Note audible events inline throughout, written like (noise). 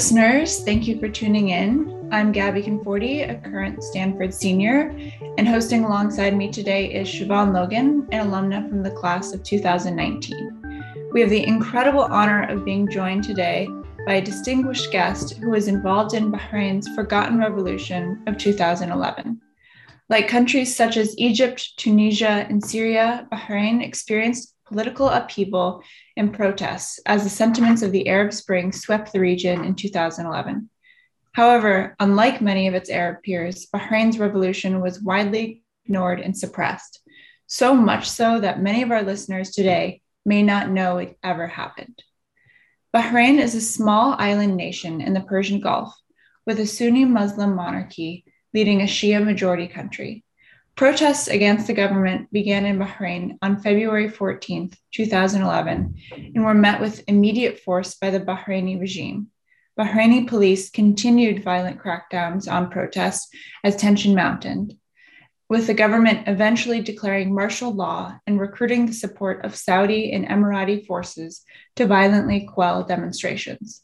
listeners. Thank you for tuning in. I'm Gabby Conforti, a current Stanford senior, and hosting alongside me today is Shivonne Logan, an alumna from the class of 2019. We have the incredible honor of being joined today by a distinguished guest who was involved in Bahrain's forgotten revolution of 2011. Like countries such as Egypt, Tunisia, and Syria, Bahrain experienced political upheaval and protests as the sentiments of the Arab Spring swept the region in 2011. However, unlike many of its Arab peers, Bahrain's revolution was widely ignored and suppressed, so much so that many of our listeners today may not know it ever happened. Bahrain is a small island nation in the Persian Gulf with a Sunni Muslim monarchy leading a Shia majority country. Protests against the government began in Bahrain on February 14, 2011, and were met with immediate force by the Bahraini regime. Bahraini police continued violent crackdowns on protests as tension mounted, with the government eventually declaring martial law and recruiting the support of Saudi and Emirati forces to violently quell demonstrations.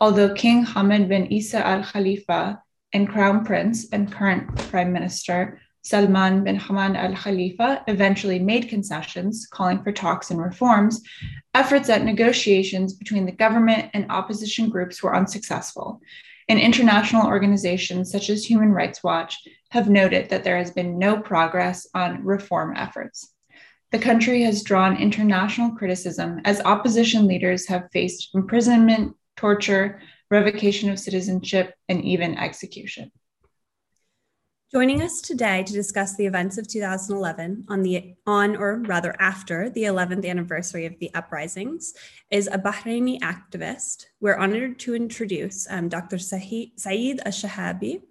Although King Hamad bin Isa al Khalifa and Crown Prince and current Prime Minister Salman bin Hamad al Khalifa eventually made concessions, calling for talks and reforms, efforts at negotiations between the government and opposition groups were unsuccessful. And international organizations such as Human Rights Watch have noted that there has been no progress on reform efforts. The country has drawn international criticism as opposition leaders have faced imprisonment, torture, revocation of citizenship, and even execution. Joining us today to discuss the events of 2011 on the on or rather after the 11th anniversary of the uprisings is a Bahraini activist. We're honored to introduce um, Dr. Saeed al-Shehabi,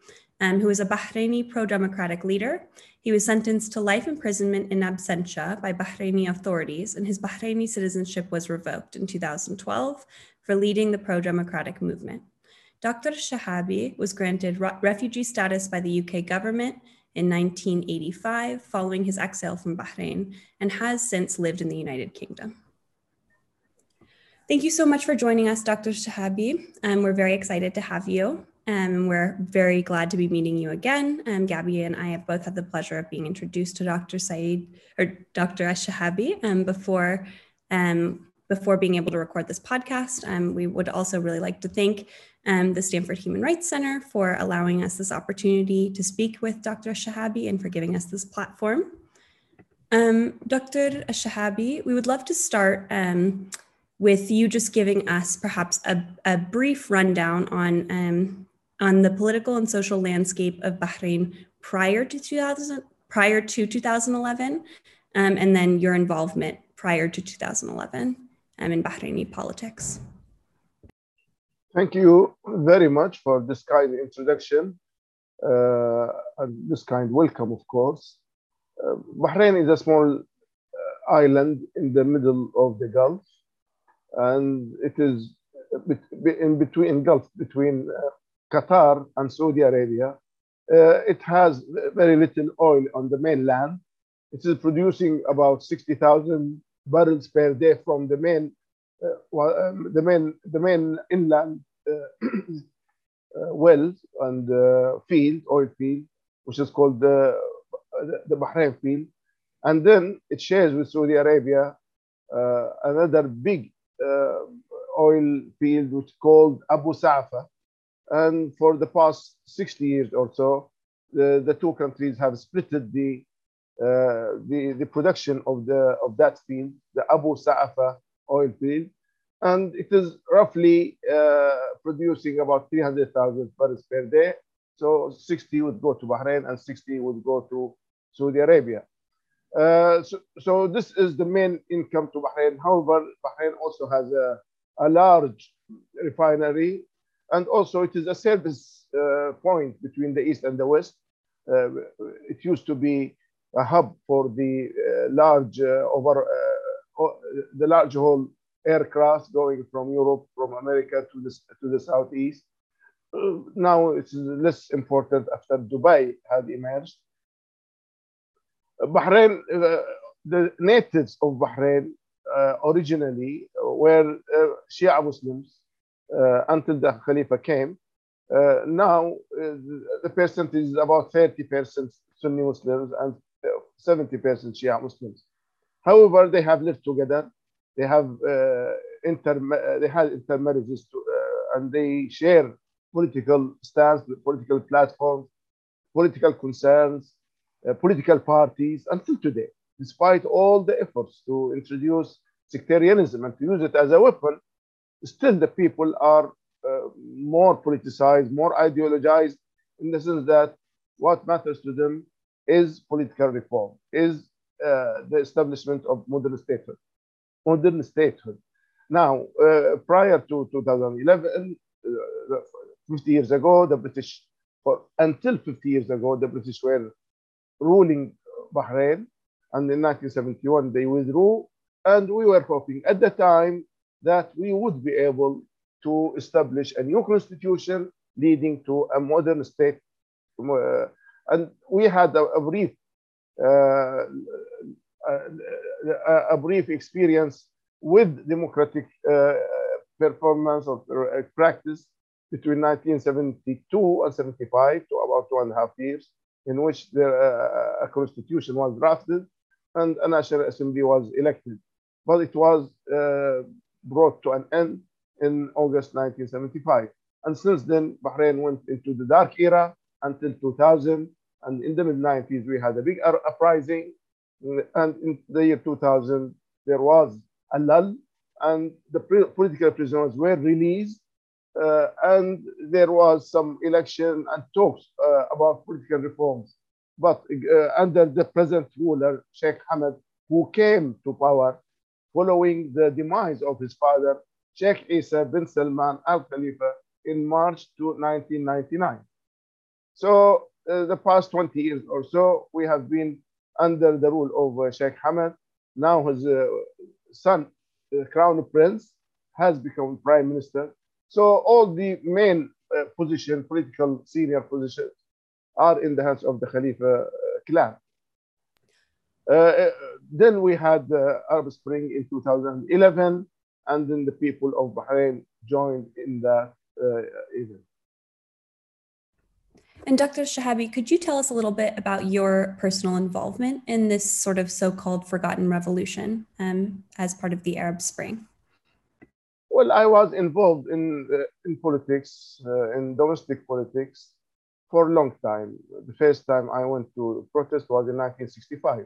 um, who is a Bahraini pro-democratic leader. He was sentenced to life imprisonment in absentia by Bahraini authorities, and his Bahraini citizenship was revoked in 2012 for leading the pro-democratic movement. Dr. Shehabi was granted refugee status by the UK government in 1985 following his exile from Bahrain and has since lived in the United Kingdom. Thank you so much for joining us, Dr. Shehabi. Um, we're very excited to have you. Um, we're very glad to be meeting you again. Um, Gabby and I have both had the pleasure of being introduced to Dr. Saeed or Dr. Shehabi um, before um, before being able to record this podcast. Um, we would also really like to thank um, the Stanford Human Rights Center for allowing us this opportunity to speak with Dr. Shehabi and for giving us this platform. Um, Dr. Shehabi, we would love to start um, with you just giving us perhaps a, a brief rundown on, um, on the political and social landscape of Bahrain prior to 2000, prior to 2011, um, and then your involvement prior to 2011 um, in Bahraini politics. Thank you very much for this kind introduction uh, and this kind welcome, of course. Uh, Bahrain is a small uh, island in the middle of the Gulf, and it is in between Gulf between uh, Qatar and Saudi Arabia. Uh, it has very little oil on the mainland. It is producing about 60,000 barrels per day from the main uh, um, the main the main inland uh, (clears throat) uh, wells and field oil field, which is called the the Bahrain field, and then it shares with Saudi Arabia another big oil field which is called Abu Sa'fa. And for the past 60 years or so, the, the two countries have split the, the, the production of, the, of that field, the Abu Sa'afa oil field, and it is roughly uh, producing about 300,000 barrels per day. So 60 would go to Bahrain and 60 would go to Saudi Arabia. Uh, so, so, this is the main income to Bahrain. However, Bahrain also has a, a large refinery and also it is a service uh, point between the east and the west. Uh, it used to be a hub for the uh, large uh, over the large haul aircraft going from Europe, from America to the, to the southeast. Uh, now it's less important after Dubai had emerged. Bahrain, uh, the natives of Bahrain uh, originally were uh, Shia Muslims, uh, until the Khalifa came. Uh, now, uh, the percentage is about 30% Sunni Muslims and 70% Shia Muslims. However, they have lived together. They have inter they had intermarriages to, and they share political stance, political platforms, political concerns, uh, political parties until today, despite all the efforts to introduce sectarianism and to use it as a weapon, still the people are uh, more politicized, more ideologized in the sense that what matters to them is political reform, is uh, the establishment of modern statehood. Modern statehood. Now, uh, prior to 2011, uh, 50 years ago, the British, or until 50 years ago, the British were ruling Bahrain. And in 1971, they withdrew. And we were hoping at the time that we would be able to establish a new constitution leading to a modern state. Uh, and we had a, a brief uh, a, a, brief experience with democratic uh, performance or uh, practice between 1972 and 75 to about two and a half years in which there, uh, a constitution was drafted and a national assembly was elected. But it was uh, brought to an end in August 1975. And since then, Bahrain went into the dark era until 2000. And in the mid 90s, we had a big uprising. And in the year 2000, there was a lull, and the political prisoners were released. Uh, and there was some election and talks uh, about political reforms. But uh, under the present ruler, Sheikh Hamad, who came to power following the demise of his father, Sheikh Isa bin Salman Al Khalifa, in March 1999. So, uh, the past 20 years or so, we have been under the rule of uh, Sheikh Hamad. Now, his uh, son, the crown prince, has become prime minister. So, all the main uh, position, political senior positions, are in the hands of the Khalifa uh, clan. Uh, then we had the Arab Spring in 2011, and then the people of Bahrain joined in that event. And Dr. Shehabi, could you tell us a little bit about your personal involvement in this sort of so-called forgotten revolution um, as part of the Arab Spring? Well, I was involved in uh, in politics, uh, in domestic politics, for a long time. The first time I went to protest was in 1965.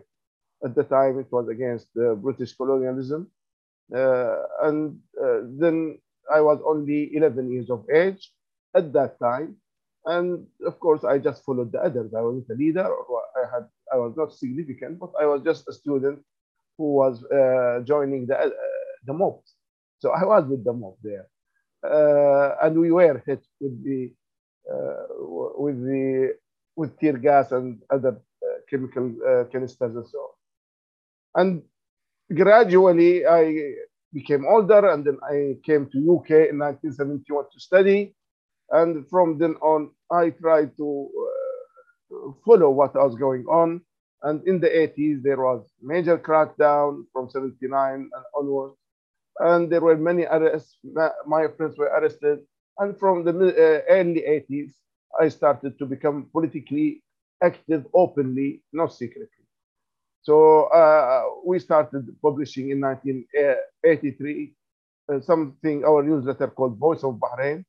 At the time, it was against British colonialism. Uh, and uh, then I was only 11 years of age at that time. And of course, I just followed the others. I wasn't a leader, or I had I was not significant, but I was just a student who was uh, joining the uh, the mob. So I was with the mob there, uh, and we were hit with the uh, with the with tear gas and other uh, chemical uh, canisters and so on. And gradually, I became older, and then I came to UK in 1971 to study. And from then on, I tried to follow what was going on. And in the 80s, there was major crackdown from 79 and onwards. And there were many arrests. My friends were arrested. And from the uh, early 80s, I started to become politically active openly, not secretly. So uh, we started publishing in 1983 uh, something, our newsletter called Voice of Bahrain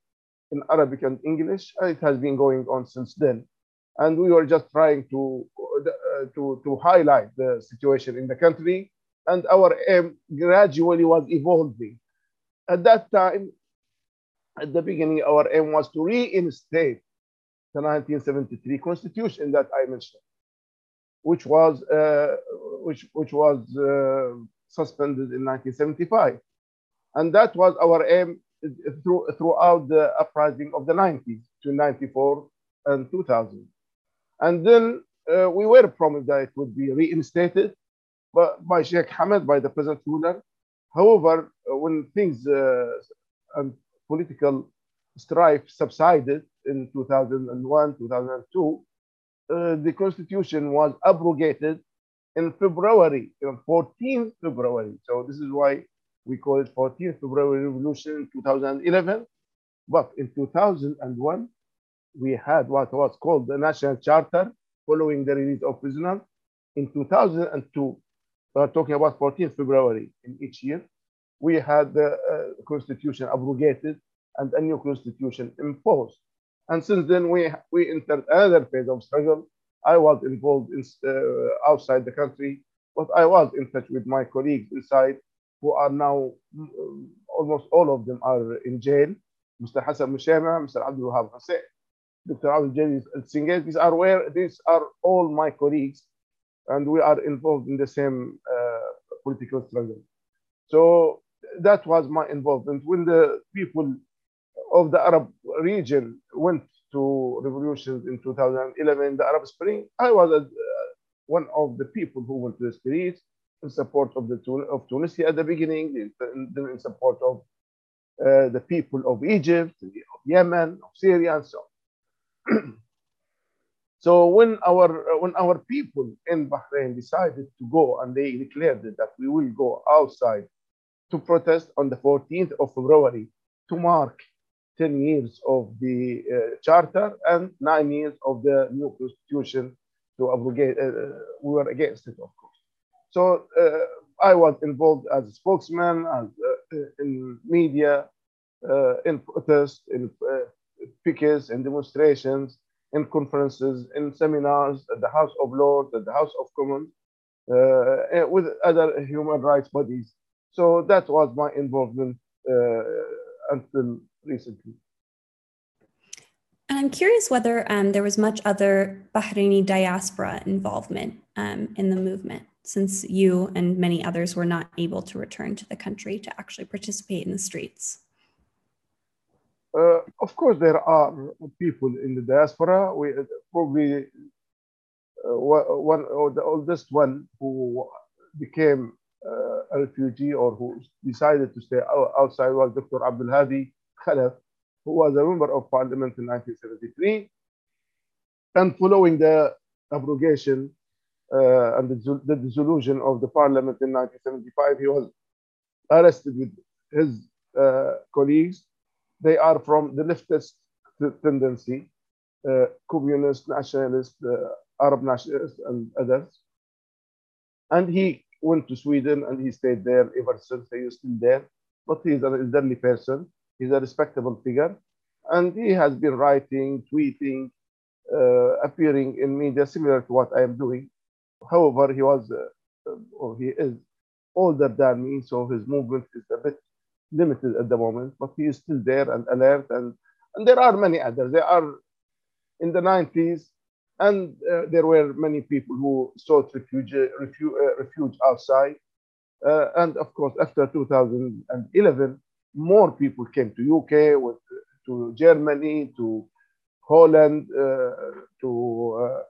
in Arabic and English. And it has been going on since then. And we were just trying to, uh, to, to highlight the situation in the country. And our aim gradually was evolving. At that time, at the beginning, our aim was to reinstate the 1973 constitution that I mentioned, which was uh, which which was uh, suspended in 1975, and that was our aim through, throughout the uprising of the 90s to 94 and 2000, and then uh, we were promised that it would be reinstated, but by Sheikh Hamad, by the present ruler. However, when things uh, and political strife subsided in 2001, 2002, uh, the constitution was abrogated in February, 14th February. So this is why we call it 14th February Revolution 2011. But in 2001, we had what was called the National Charter following the release of prisoners. In 2002, we are talking about 14th February in each year, we had the uh, constitution abrogated and a new constitution imposed. And since then, we, we entered another phase of struggle. I was involved in, uh, outside the country, but I was in touch with my colleagues inside who are now, mm, almost all of them are in jail. Mr. Hassan Mushaima, Mr. Abdul Wahab Hussein, Dr. Abdul Jalil Al these are where, these are all my colleagues, and we are involved in the same uh, political struggle. So that was my involvement. When the people of the Arab region went to revolutions in 2011, the Arab Spring, I was uh, one of the people who went to the streets in support of the of Tunisia at the beginning, in support of uh, the people of Egypt, of Yemen, of Syria, and so on. (clears throat) so when our when our people in Bahrain decided to go and they declared that we will go outside to protest on the 14th of February to mark 10 years of the uh, charter and nine years of the new constitution to abrogate. Uh, uh we were against it, of course. So uh, I was involved as a spokesman, as uh, in media, uh, in protests, in pickets, in demonstrations, in conferences, in seminars at the House of Lords, at the House of Commons, with other human rights bodies so that was my involvement until recently. And I'm curious whether um, there was much other Bahraini diaspora involvement um, in the movement, since you and many others were not able to return to the country to actually participate in the streets. Uh, of course, there are people in the diaspora. We uh, probably uh, one or the oldest one who became uh, a refugee or who decided to stay outside was Dr. Abdul Hadi Khalaf, who was a member of parliament in 1973. And following the abrogation uh, and the, the, dissolution of the parliament in 1975, he was arrested with his uh, colleagues. They are from the leftist tendency, uh, communist, nationalist, uh, Arab nationalists, and others. And he went to Sweden and he stayed there ever since. He is still there, but he's an elderly person. He's a respectable figure, and he has been writing, tweeting, uh, appearing in media similar to what I am doing. However, he was, uh, or he is, older than me, so his movement is a bit limited at the moment. But he is still there and alert, and and there are many others. There are in the 90s and uh, there were many people who sought refuge, refuge, uh, refuge outside. Uh, and of course, after 2011, more people came to UK, with, to Germany, to Holland, uh, to uh, uh,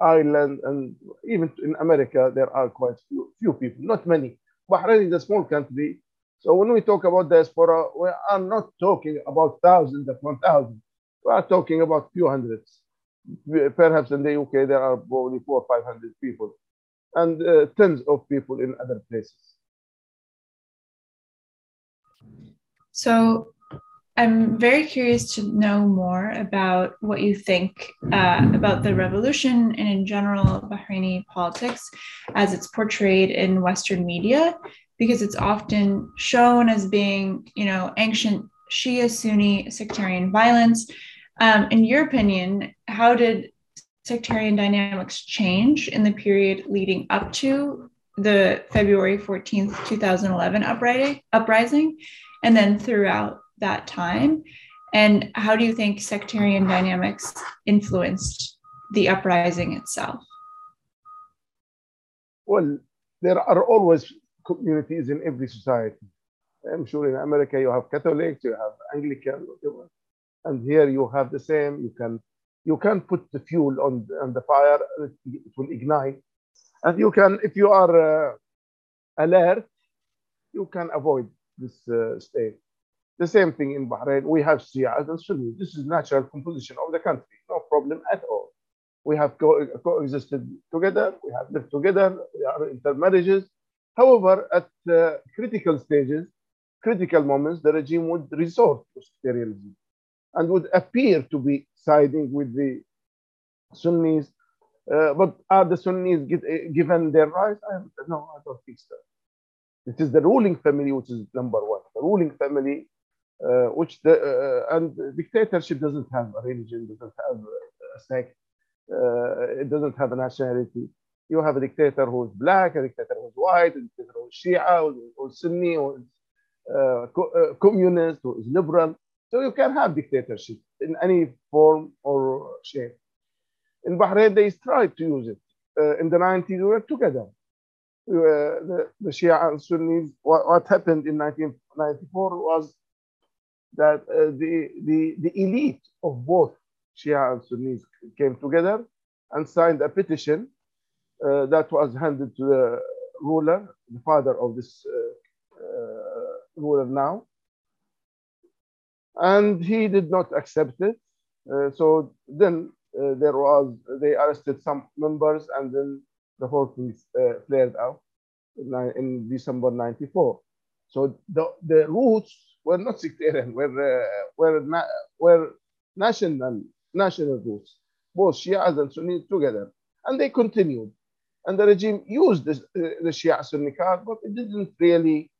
Ireland, and even in America, there are quite few, few people, not many. Bahrain is a small country. So when we talk about diaspora, we are not talking about thousands upon thousands. We are talking about few hundreds perhaps in the UK there are probably four or five hundred people, and uh, tens of people in other places. So, I'm very curious to know more about what you think uh, about the revolution and in general Bahraini politics as it's portrayed in Western media, because it's often shown as being, you know, ancient Shia Sunni sectarian violence. Um, in your opinion, how did sectarian dynamics change in the period leading up to the February 14th, 2011 uprising, uprising and then throughout that time? And how do you think sectarian dynamics influenced the uprising itself? Well, there are always communities in every society. I'm sure in America you have Catholics, you have Anglican, whatever and here you have the same. You can you can put the fuel on on the fire, it will ignite, and you can if you are uh, alert, you can avoid this uh, state. The same thing in Bahrain. We have Shias and Sunnis. This is natural composition of the country. No problem at all. We have co coexisted together. We have lived together. We are intermarriages. However, at uh, critical stages, critical moments, the regime would resort to sectarianism and would appear to be siding with the Sunnis. Uh, but are the Sunnis get, uh, given their rights? I, no, I don't think so. It is the ruling family which is number one. The ruling family, uh, which the uh, and dictatorship doesn't have a religion, doesn't have a sect, uh, it doesn't have a nationality. You have a dictator who's black, a dictator who's white, a dictator who's Shia, who's Sunni, who's uh, co uh, communist, who's liberal. So you can have dictatorship in any form or shape. In Bahrain, they tried to use it. Uh, in the 90s, we were together. We were, the, the Shia and Sunnis, what, what, happened in 1994 was that uh, the, the, the elite of both Shia and Sunnis came together and signed a petition uh, that was handed to the ruler, the father of this uh, uh, ruler now. And he did not accept it. Uh, so then uh, there was, they arrested some members and then the whole thing flared out in, in, December 94. So the, the roots were not sectarian, were, were, na were national national roots, both Shias and Sunnis together. And they continued. And the regime used uh, the Shia Sunni card, but it didn't really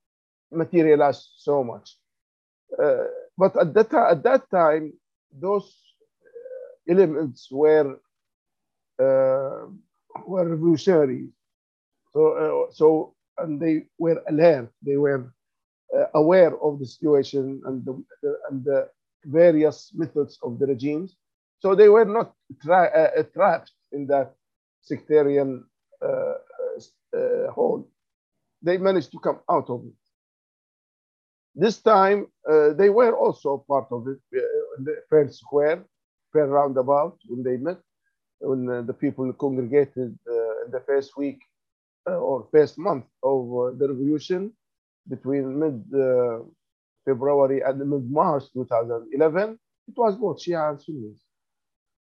materialize so much. Uh, but at that, at that time, those uh, elements were, uh, were revolutionary. So, uh, so, and they were alert, they were uh, aware of the situation and the, the, and the various methods of the regimes. So they were not tra- uh, trapped in that sectarian uh, uh, hole. They managed to come out of it. This time, uh, they were also part of it uh, in the fair square, fair roundabout, when they met, when uh, the people congregated in the first week or first month of the revolution between mid February and mid March 2011. It was both Shia and Sunnis.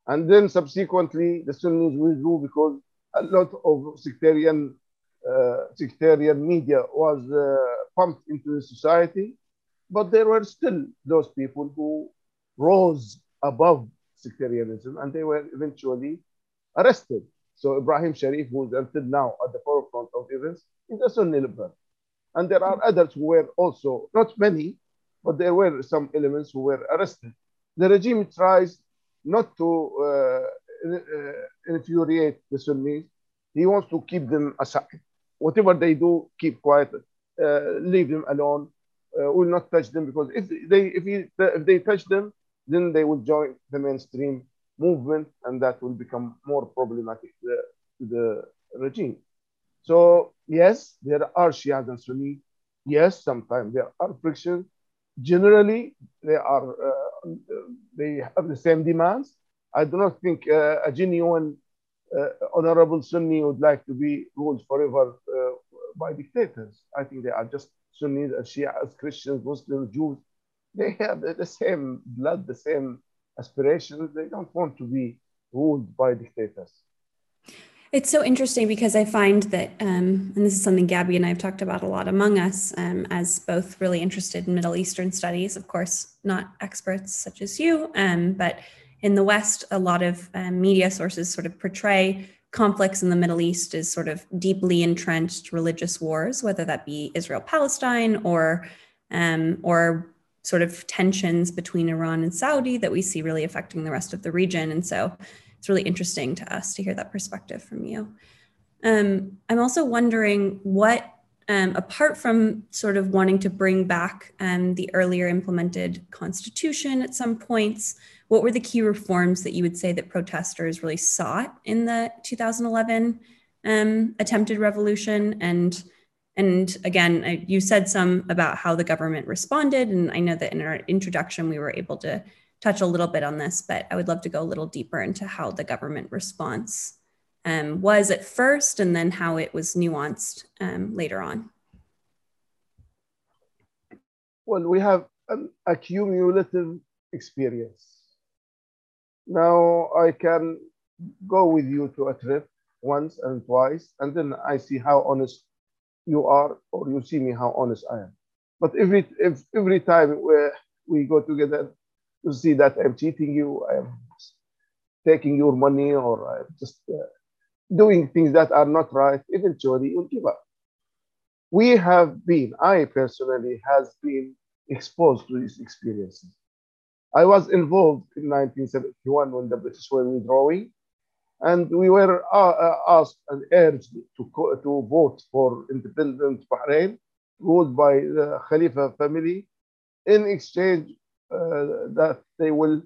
And then subsequently, the Sunnis withdrew because a lot of sectarian uh, sectarian media was uh, pumped into the society, but there were still those people who rose above sectarianism and they were eventually arrested. So Ibrahim Sharif, who's until now at the forefront of events, is a Sunni liberal. And there are others who were also, not many, but there were some elements who were arrested. The regime tries not to uh, uh, infuriate the Sunnis. He wants to keep them aside. Whatever they do, keep quiet, uh, leave them alone. will not touch them because if they if, he, if they touch them, then they will join the mainstream movement, and that will become more problematic to the, to the regime. So yes, there are Shias and Sunni. Yes, sometimes there are frictions. Generally, they are uh, they have the same demands. I do not think uh, a genuine uh, honorable Sunni would like to be ruled forever uh, by dictators. I think they are just Sunnis, as Shias, Christians, Muslims, Jews. They have the same blood, the same aspirations. They don't want to be ruled by dictators. It's so interesting because I find that, um, and this is something Gabby and I have talked about a lot among us um, as both really interested in Middle Eastern studies, of course, not experts such as you, um, but in the West, a lot of um, media sources sort of portray conflicts in the Middle East as sort of deeply entrenched religious wars, whether that be Israel Palestine or um, or sort of tensions between Iran and Saudi that we see really affecting the rest of the region. And so it's really interesting to us to hear that perspective from you. Um, I'm also wondering what, um, apart from sort of wanting to bring back um, the earlier implemented constitution at some points, what were the key reforms that you would say that protesters really sought in the 2011 um, attempted revolution? And and again, you said some about how the government responded, and I know that in our introduction we were able to touch a little bit on this, but I would love to go a little deeper into how the government response um, was at first and then how it was nuanced um, later on. Well, we have an accumulative experience. Now I can go with you to a trip once and twice, and then I see how honest you are, or you see me how honest I am. But every if every time we, we go together, see that I'm cheating you, I'm taking your money, or I'm just uh, doing things that are not right. Eventually, you'll give up. We have been, I personally has been exposed to these experiences. I was involved in 1971 when the British were withdrawing, and we were uh, uh, asked and urged to, to vote for independent Bahrain, ruled by the Khalifa family, in exchange Uh, that they will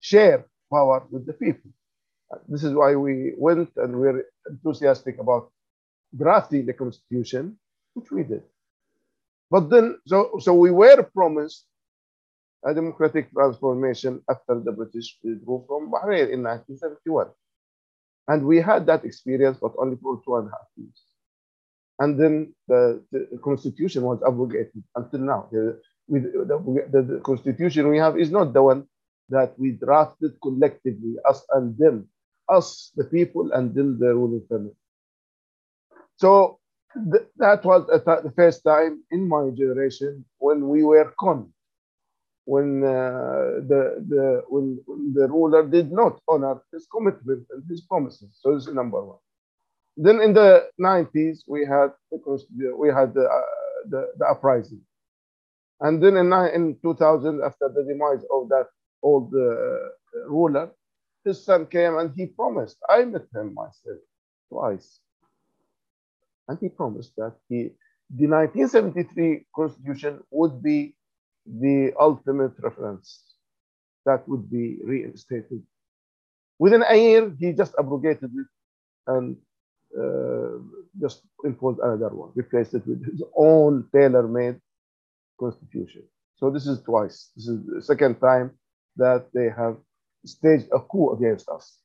share power with the people. This is why we went and we're enthusiastic about drafting the constitution, which we did. But then, so, so we were promised a democratic transformation after the British withdrew from Bahrain in 1971. And we had that experience, but only for two and a half years. And then the, the constitution was abrogated until now. With the, the, the, constitution we have is not the one that we drafted collectively, us and them, us, the people, and then the ruling family. So th that was the first time in my generation when we were conned when uh, the, the when, when, the ruler did not honor his commitment and his promises. So this is number one. Then in the 90s we had we had the, uh, the, the uprising, and then in, in 2000 after the demise of that old uh, ruler, his son came and he promised. I met him myself twice, and he promised that he the 1973 constitution would be the ultimate reference that would be reinstated. Within a year, he just abrogated it and uh, just imposed another one, replaced it with his own tailor-made constitution. So this is twice. This is the second time that they have staged a coup against us.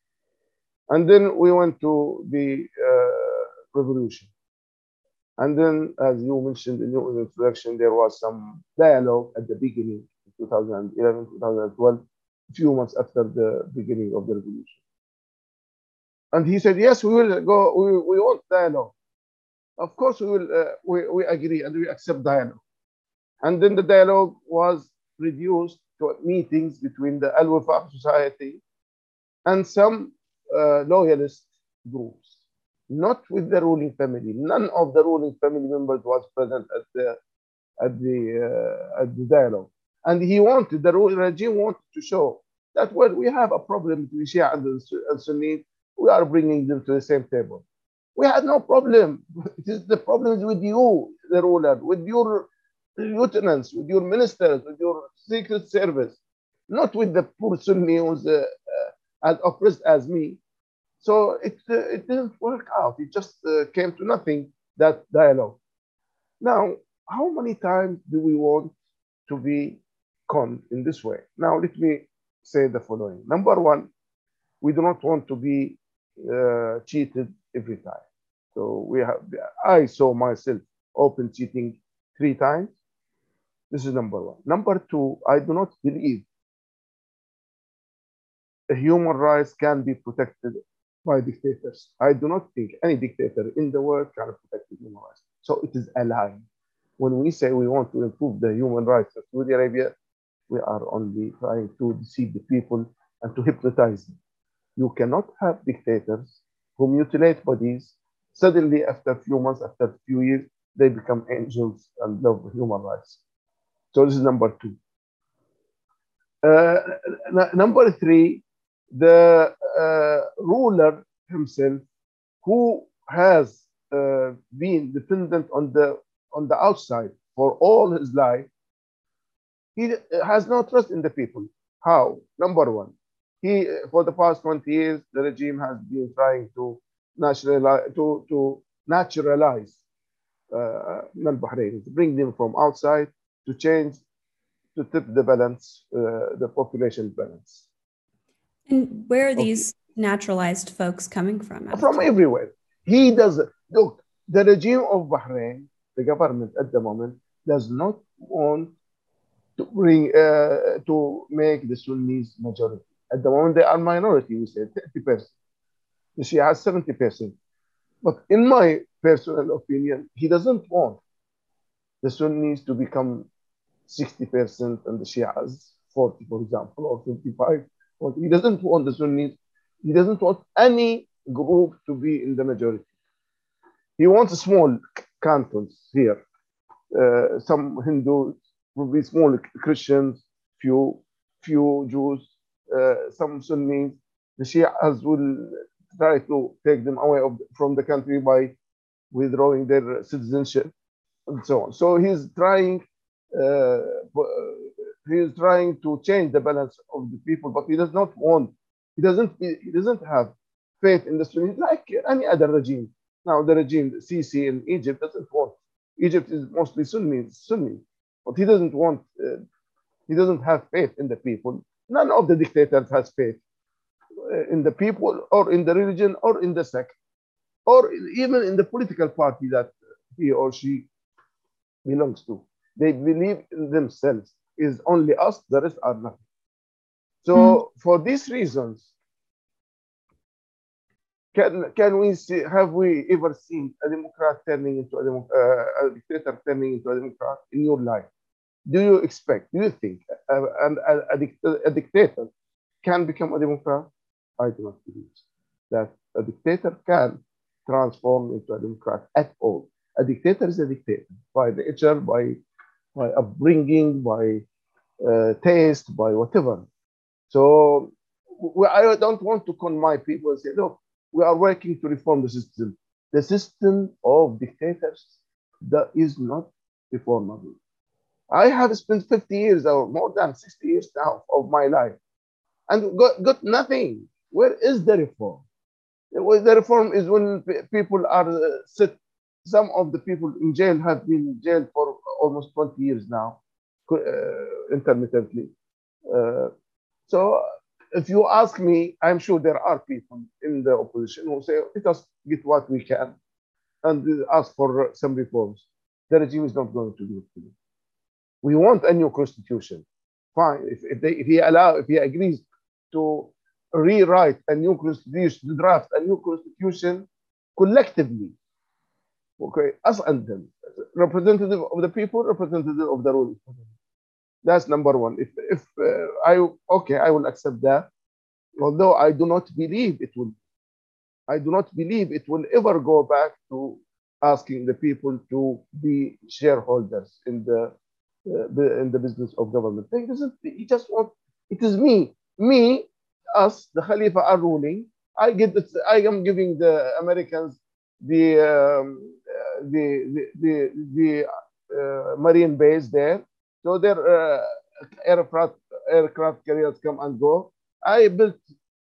And then we went to the uh, revolution. And then, as you mentioned in your introduction, there was some dialogue at the beginning, 2011, 2012, a few months after the beginning of the revolution. And he said, yes, we will go, we, we want dialogue. Of course, we will, uh, we, we agree and we accept dialogue. And then the dialogue was reduced to meetings between the Al Wifaq Society and some uh, loyalist groups not with the ruling family. None of the ruling family members was present at the at the uh, at the dialogue, and he wanted the ruling regime wanted to show that when we have a problem between Shia and, and Sunni, we are bringing them to the same table. We had no problem. (laughs) It is the problem is with you, the ruler, with your lieutenants, with your ministers, with your secret service, not with the poor Sunni who's uh, uh, as oppressed as me. So it, uh, it didn't work out. It just uh, came to nothing, that dialogue. Now, how many times do we want to be conned in this way? Now, let me say the following. Number one, we do not want to be uh, cheated every time. So we have, I saw myself open cheating three times. This is number one. Number two, I do not believe human rights can be protected by dictators. I do not think any dictator in the world can protect human rights. So it is a lie. When we say we want to improve the human rights of Saudi Arabia, we are only trying to deceive the people and to hypnotize them. You cannot have dictators who mutilate bodies. Suddenly, after a few months, after a few years, they become angels and love human rights. So this is number two. Uh, number three, the uh, ruler himself who has uh, been dependent on the on the outside for all his life he has no trust in the people. How? Number one he for the past 20 years the regime has been trying to naturalize to to naturalize uh, bahrain bring them from outside to change to tip the balance uh, the population balance and where are these naturalized folks coming from? From everywhere. He does look. The regime of Bahrain, the government at the moment, does not want to bring uh, to make the Sunnis majority. At the moment, they are minority. We say 30 percent. The Shia has 70 percent. But in my personal opinion, he doesn't want the Sunnis to become 60% and the Shias 40, for example, or 55. He doesn't want the Sunnis. He doesn't want any group to be in the majority. He wants small cantons here. Uh, some Hindus, will be small Christians, few few Jews, uh, some Sunnis. The Shias will try to take them away of, from the country by withdrawing their citizenship and so on. So he's trying he is trying to change the balance of the people, but he does not want, he doesn't, he doesn't have faith in the Sunnis like any other regime. Now the regime, Sisi in Egypt doesn't want, Egypt is mostly Sunni, Sunni, but he doesn't want, uh, he doesn't have faith in the people. None of the dictators has faith uh, in the people or in the religion or in the sect or even in the political party that he or she belongs to. They believe in themselves. Is only us, the rest are nothing. So mm. for these reasons, can, can we see, have we ever seen a Democrat turning into a, Demo, uh, a dictator turning into a Democrat in your life? Do you expect, do you think a, a, a, a dictator can become a Democrat? I do not believe that a dictator can transform into a Democrat at all. A dictator is a dictator by nature, by by upbringing, by uh, taste, by whatever. So I don't want to con my people and say, look, we are working to reform the system. The system of dictators that is not reformable. I have spent 50 years or more than 60 years now of my life and got, got nothing. Where is the reform? The reform is when people are uh, sit. Some of the people in jail have been in jail for almost 20 years now, uh, intermittently. Uh, so if you ask me, I'm sure there are people in the opposition who say, let us get what we can and ask for some reforms. The regime is not going to do it. We want a new constitution. Fine. If, if, they, if he allow, if he agrees to rewrite a new constitution, draft a new constitution collectively, okay, us and them, representative of the people, representative of the rule. That's number one. If, if uh, I, okay, I will accept that. Although I do not believe it will, I do not believe it will ever go back to asking the people to be shareholders in the, uh, in the business of government. He doesn't, he just want, it is me, me, us, the Khalifa are ruling. I get I am giving the Americans the um, the the the uh, marine base there. So their uh, aircraft aircraft carriers come and go. I built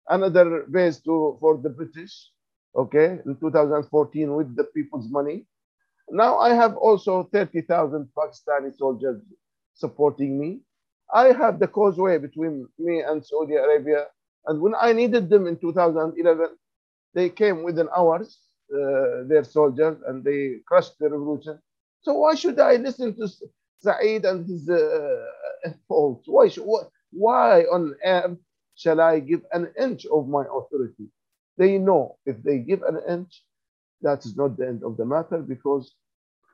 another base to for the British, okay, in 2014 with the people's money. Now I have also 30,000 Pakistani soldiers supporting me. I have the causeway between me and Saudi Arabia. And when I needed them in 2011, they came within hours their soldiers and they crushed the revolution. So why should I listen to Saeed and his uh, faults? Why, why on earth shall I give an inch of my authority? They know if they give an inch, that is not the end of the matter because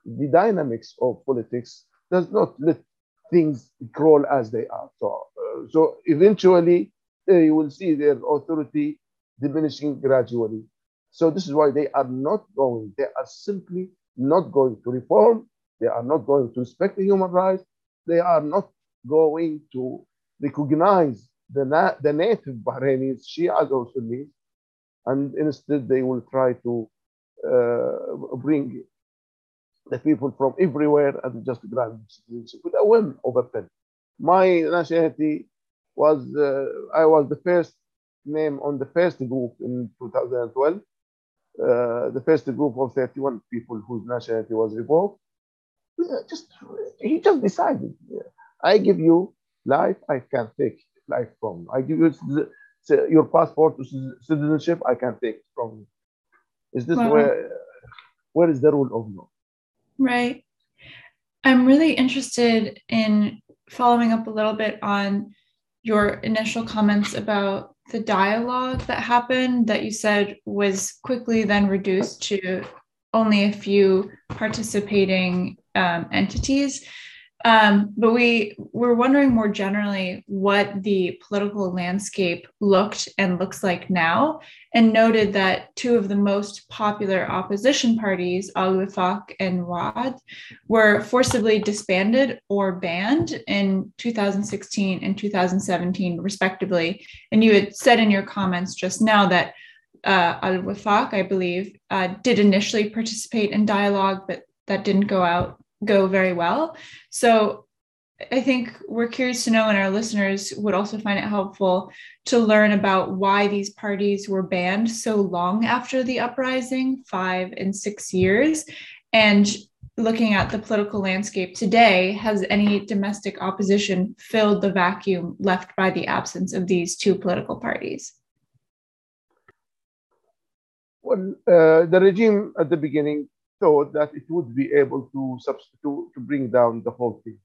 the dynamics of politics does not let things crawl as they are. So, uh, so eventually, uh, you will see their authority diminishing gradually. So this is why they are not going, they are simply not going to reform. They are not going to respect the human rights. They are not going to recognize the, na the native Bahrainis, Shias or Sunnis, and instead they will try to uh, bring the people from everywhere and just grant citizenship with a whim of a pen. My nationality was, uh, I was the first name on the first group in 2012 uh, the first group of 31 people whose nationality was revoked. Just he just decided, I give you life, I can take life from. I give you your passport to citizenship, I can take from you. Is this wow. where where is the rule of law? Right. I'm really interested in following up a little bit on your initial comments about the dialogue that happened that you said was quickly then reduced to only a few participating um, entities. Um, but we were wondering more generally what the political landscape looked and looks like now, and noted that two of the most popular opposition parties, Al Wifaq and Waad, were forcibly disbanded or banned in 2016 and 2017, respectively. And you had said in your comments just now that uh, Al Wifaq, I believe, uh, did initially participate in dialogue, but that didn't go out go very well. So I think we're curious to know, and our listeners would also find it helpful to learn about why these parties were banned so long after the uprising, five and six years. And looking at the political landscape today, has any domestic opposition filled the vacuum left by the absence of these two political parties? Well, uh, the regime at the beginning thought that it would be able to substitute to bring down the whole thing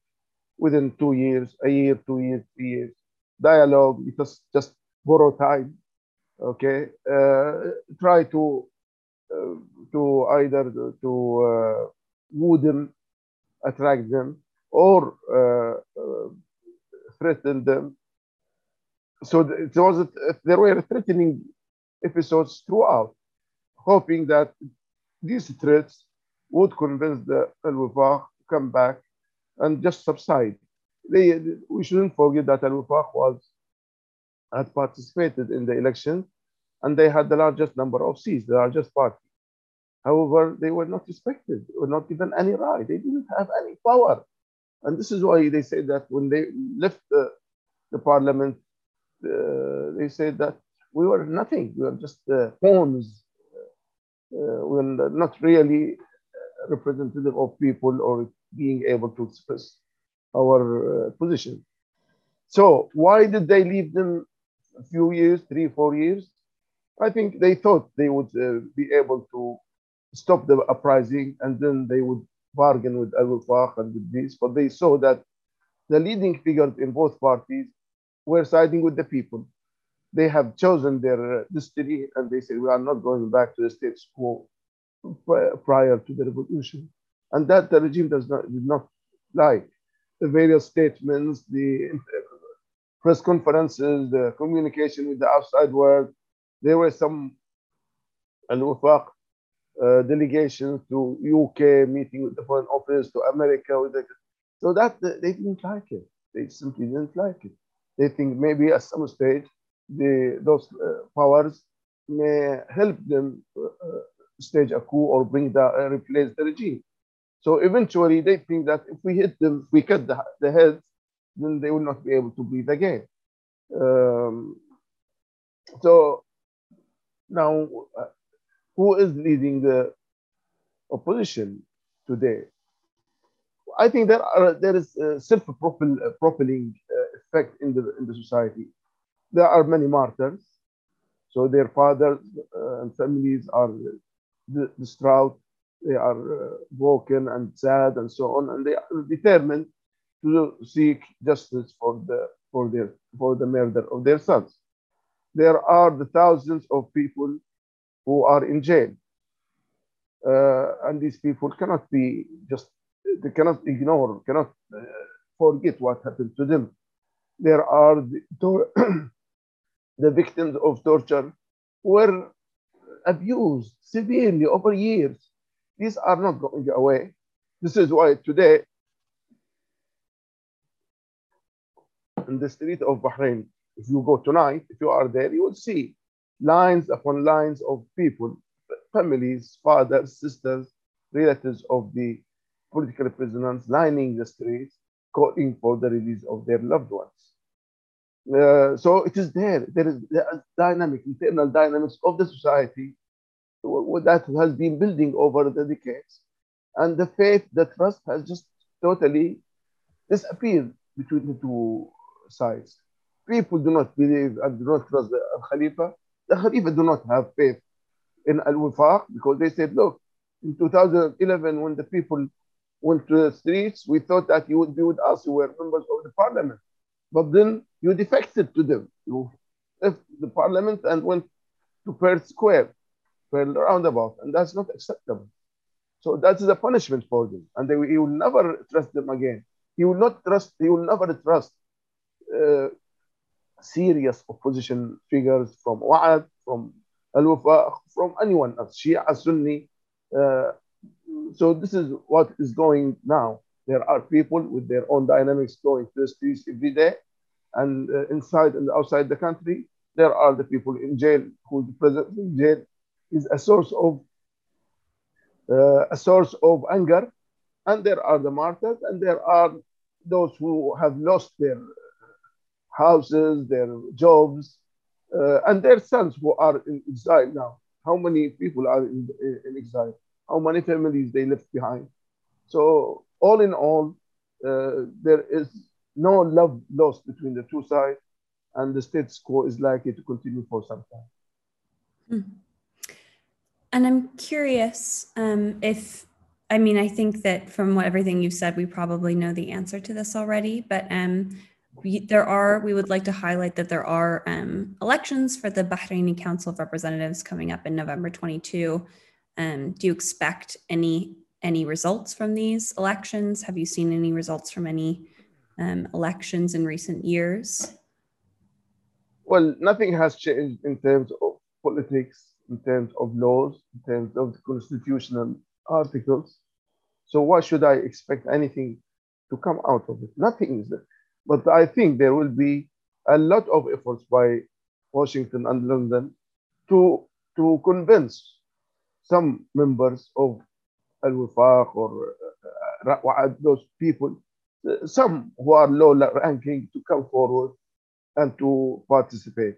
within two years, a year, two years, three years. Dialogue, because just borrow time. Okay, uh, try to uh, to either to uh, woo them, attract them, or uh, uh, threaten them. So there was there were threatening episodes throughout, hoping that these threats would convince the Al-Wifaq to come back and just subside. They, we shouldn't forget that Al-Wifaq was had participated in the election and they had the largest number of seats, the largest party. However, they were not respected, were not given any right. They didn't have any power. And this is why they say that when they left the, the parliament, uh, they said that we were nothing. We were just uh, pawns. Uh, we not really representative of people or being able to express our uh, position. So why did they leave them a few years, three, four years? I think they thought they would uh, be able to stop the uprising and then they would bargain with Al-Wifaq and with this, but they saw that the leading figures in both parties were siding with the people. They have chosen their uh, destiny and they said, we are not going back to the status quo prior to the revolution. And that the regime does not, did not like. The various statements, the press conferences, the communication with the outside world. There were some al-Wifaq uh, delegations to UK, meeting with the Foreign Office, to America. With the, so that they didn't like it. They simply didn't like it. They think maybe at some stage the, those uh, powers may help them uh, stage a coup or bring the uh, replace the regime. So eventually they think that if we hit them, if we cut the, the heads, then they will not be able to breathe again. Um, so now, uh, who is leading the opposition today? I think there are there is a self-propelling uh, effect in the in the society. There are many martyrs, so their fathers uh, and families are distraught, they are uh, broken and sad and so on, and they are determined to seek justice for the for their for the murder of their sons. There are the thousands of people who are in jail, uh, and these people cannot be just they cannot ignore, cannot uh, forget what happened to them. There are the, (clears throat) the victims of torture were abused severely over years. These are not going away. This is why today, in the street of Bahrain, if you go tonight, if you are there, you will see lines upon lines of people, families, fathers, sisters, relatives of the political prisoners lining the streets, calling for the release of their loved ones. Uh, so it is there. There is the dynamic, internal dynamics of the society that has been building over the decades. And the faith, the trust has just totally disappeared between the two sides. People do not believe and do not trust the Khalifa. The Khalifa do not have faith in Al Wifaq because they said, look, in 2011, when the people went to the streets, we thought that you would be with us, you were members of the parliament. But then you defected to them. You left the parliament and went to Pearl Square, Pearl roundabout, and that's not acceptable. So that's the punishment for them. And they, he will never trust them again. He will not trust, he will never trust uh, serious opposition figures from Wa'ad, from Al-Wafa, from anyone else, Shia, Sunni. Uh, so this is what is going now. There are people with their own dynamics going to the streets every day. And uh, inside and outside the country, there are the people in jail who the president in jail is a source of uh, a source of anger. And there are the martyrs, and there are those who have lost their houses, their jobs, uh, and their sons who are in exile now. How many people are in, in exile? How many families they left behind? So all in all, uh, there is no love lost between the two sides, and the status quo is likely to continue for some time. Hmm. And I'm curious um, if, I mean, I think that from what everything you've said, we probably know the answer to this already, but um, there are, we would like to highlight that there are um, elections for the Bahraini Council of Representatives coming up in November 22. Um, do you expect any any results from these elections? Have you seen any results from any um, elections in recent years? Well, nothing has changed in terms of politics, in terms of laws, in terms of the constitutional articles. So why should I expect anything to come out of it? Nothing is there. But I think there will be a lot of efforts by Washington and London to, to convince some members of Al-Wifaq or uh, those people, some who are low ranking to come forward and to participate.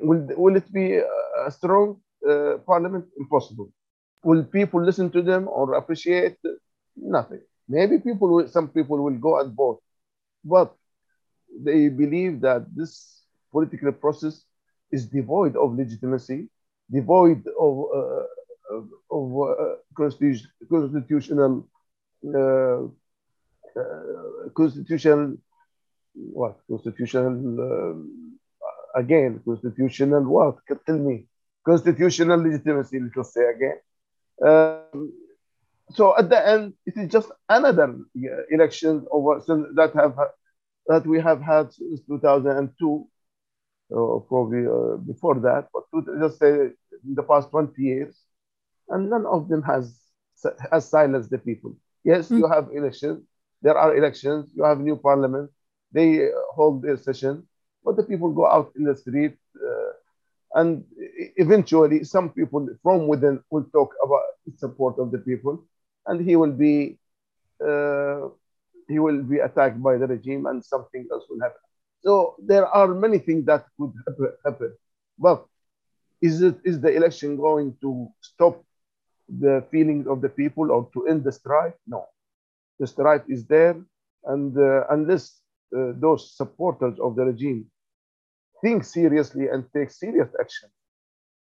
Will, will it be a strong uh, parliament? Impossible. Will people listen to them or appreciate? Nothing. Maybe people, will, some people will go and vote, but they believe that this political process is devoid of legitimacy, devoid of, uh, of uh, constitutional uh, uh, constitutional what? Constitutional um, again constitutional what? Tell me. Constitutional legitimacy let's say again. Um, so at the end it is just another election over that have that we have had since 2002 or probably uh, before that but just say in the past 20 years and none of them has has silenced the people. Yes mm. you have elections. There are elections. You have new parliament they hold their session. But the people go out in the street uh, and eventually some people from within will talk about support of the people. And he will be uh, he will be attacked by the regime and something else will happen. So there are many things that could happen. But is it is the election going to stop the feelings of the people or to end the strife no the strife is there and uh, unless uh, those supporters of the regime think seriously and take serious action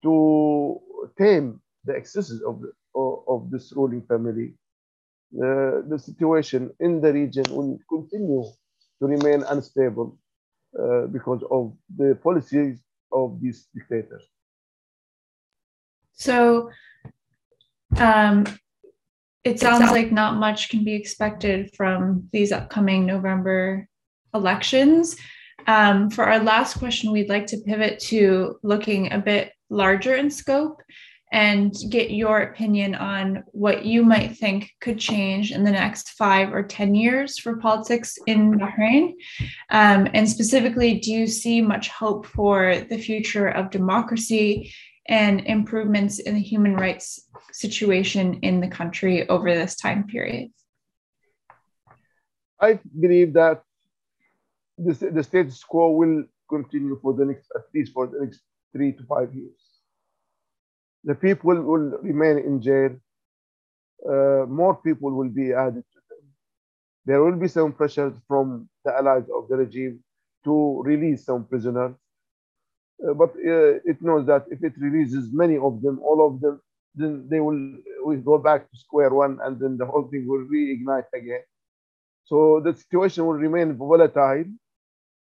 to tame the excesses of, the, of, of this ruling family, uh, the situation in the region will continue to remain unstable uh, because of the policies of these dictators. So um, it sounds like not much can be expected from these upcoming November elections. Um, for our last question, we'd like to pivot to looking a bit larger in scope and get your opinion on what you might think could change in the next five or 10 years for politics in Bahrain. Um, and specifically, do you see much hope for the future of democracy and improvements in the human rights situation in the country over this time period? I believe that the, the status quo will continue for the next, at least for the next three to five years. The people will remain in jail. Uh, more people will be added to them. There will be some pressure from the allies of the regime to release some prisoners. Uh, but uh, it knows that if it releases many of them, all of them, then they will, go back to square one and then the whole thing will reignite again. So the situation will remain volatile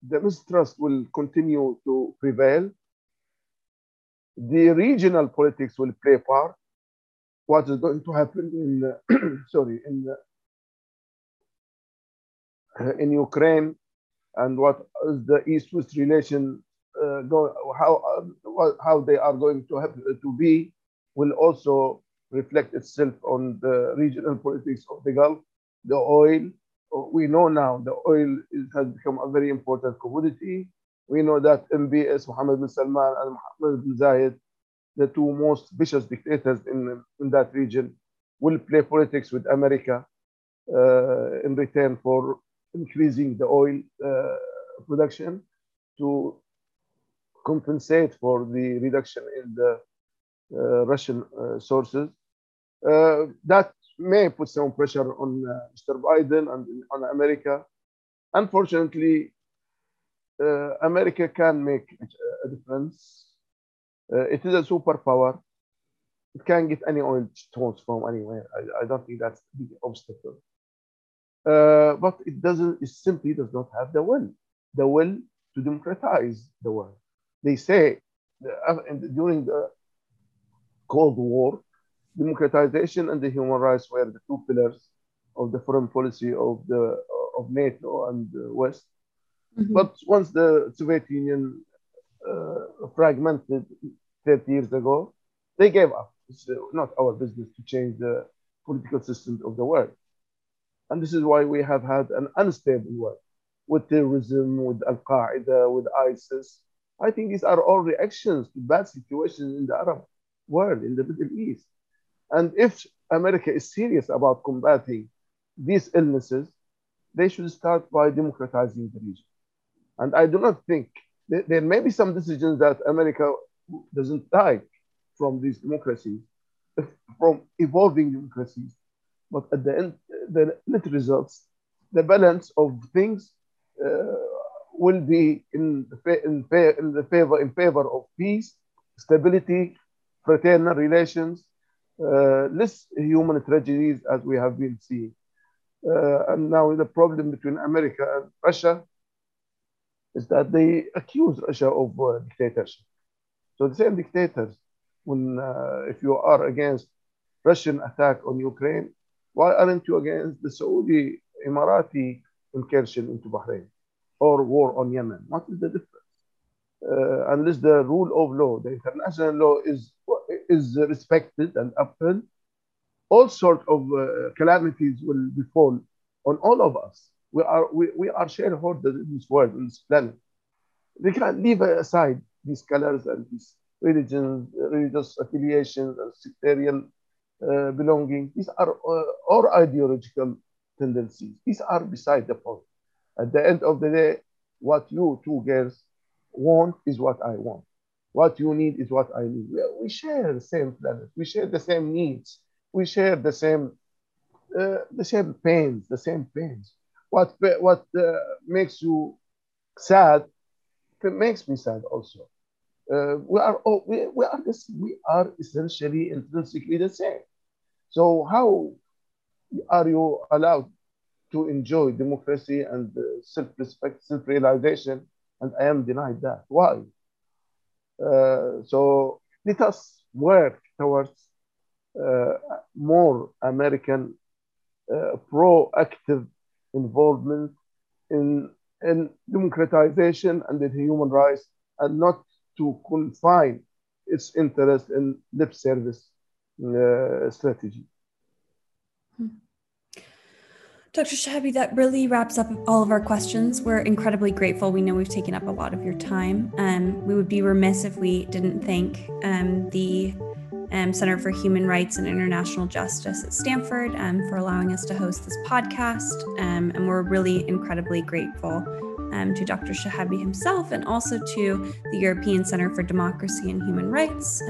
the mistrust will continue to prevail. The regional politics will play a part. what is going to happen in (clears throat) sorry in in Ukraine and what is the East-West relation uh, go, how uh, how they are going to have to be will also reflect itself on the regional politics of the Gulf, the oil. We know now the oil is, has become a very important commodity. We know that MBS, Mohammed bin Salman and Mohammed bin Zayed, the two most vicious dictators in, in that region, will play politics with America uh, in return for increasing the oil uh, production to compensate for the reduction in the uh, Russian uh, sources. Uh, that may put some pressure on Mr. Biden and on America. Unfortunately, America can make a difference. it is a superpower. It can get any oil stones from anywhere. I, I don't think that's the obstacle. Uh, but it doesn't, it simply does not have the will, the will to democratize the world. They say uh, during the Cold War, democratization and the human rights were the two pillars of the foreign policy of the of NATO and the West. Mm-hmm. But once the Soviet Union uh, fragmented 30 years ago, they gave up. It's uh, not our business to change the political system of the world. And this is why we have had an unstable world with terrorism, with Al Qaeda, with ISIS. I think these are all reactions to bad situations in the Arab world, in the Middle East. And if America is serious about combating these illnesses, they should start by democratizing the region. And I do not think there may be some decisions that America doesn't like from these democracies, from evolving democracies. But at the end, the net results, the balance of things uh, will be in, in, in the favor in favor of peace, stability, fraternal relations, uh, less human tragedies as we have been seeing. Uh, and now the problem between America and Russia is that they accuse Russia of uh, dictatorship. So the same dictators, when uh, if you are against Russian attack on Ukraine, why aren't you against the Saudi Emirati incursion into Bahrain or war on Yemen? What is the difference? Uh, unless the rule of law, the international law is, is respected and upheld, all sorts of uh, calamities will befall on all of us. We are, we, we are shareholders in this world, in this planet. We can't leave aside these colors and these religions, religious affiliations and sectarian uh, belonging. These are uh, ideological tendencies. These are beside the point. At the end of the day, what you two girls want is what I want. What you need is what I need. We, share the same planet. We share the same needs. We share the same uh, the same pains. The same pains. What what uh, makes you sad makes me sad also. Uh, we are oh, we, we are this, we are essentially intrinsically the same. So how are you allowed to enjoy democracy and uh, self-respect, self-realization, and I am denied that? Why? Uh, so let us work towards uh, more American uh, proactive involvement in, in democratization and in human rights, and not to confine its interest in lip service uh, strategy. Dr. Shehabi, that really wraps up all of our questions. We're incredibly grateful. We know we've taken up a lot of your time. Um, we would be remiss if we didn't thank um, the um, Center for Human Rights and International Justice at Stanford um, for allowing us to host this podcast. Um, and we're really incredibly grateful um, to Dr. Shehabi himself and also to the European Center for Democracy and Human Rights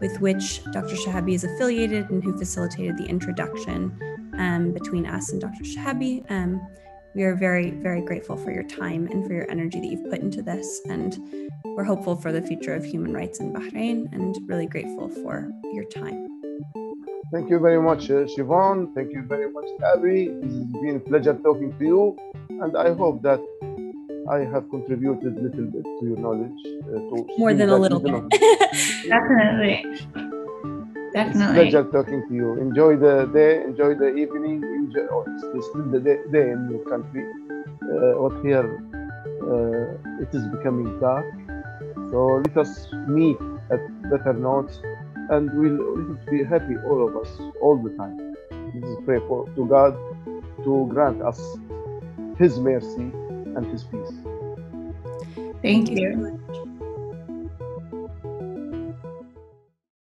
with which Dr. Shehabi is affiliated and who facilitated the introduction um, between us and Dr. Shehabi. Um, we are very, very grateful for your time and for your energy that you've put into this. And we're hopeful for the future of human rights in Bahrain and really grateful for your time. Thank you very much, uh, Shivonne. Thank you very much, Abby. It's been a pleasure talking to you. And I hope that I have contributed a little bit to your knowledge. Uh, to More than a little bit. (laughs) Definitely. Definitely. It's a pleasure talking to you. Enjoy the day, enjoy the evening, enjoy oh, it's still the day, day in your country. Uh, but here uh, it is becoming dark. So let us meet at better notes and we'll let us be happy, all of us, all the time. Let us pray for to God to grant us His mercy and His peace. Thank Thank you you. so much.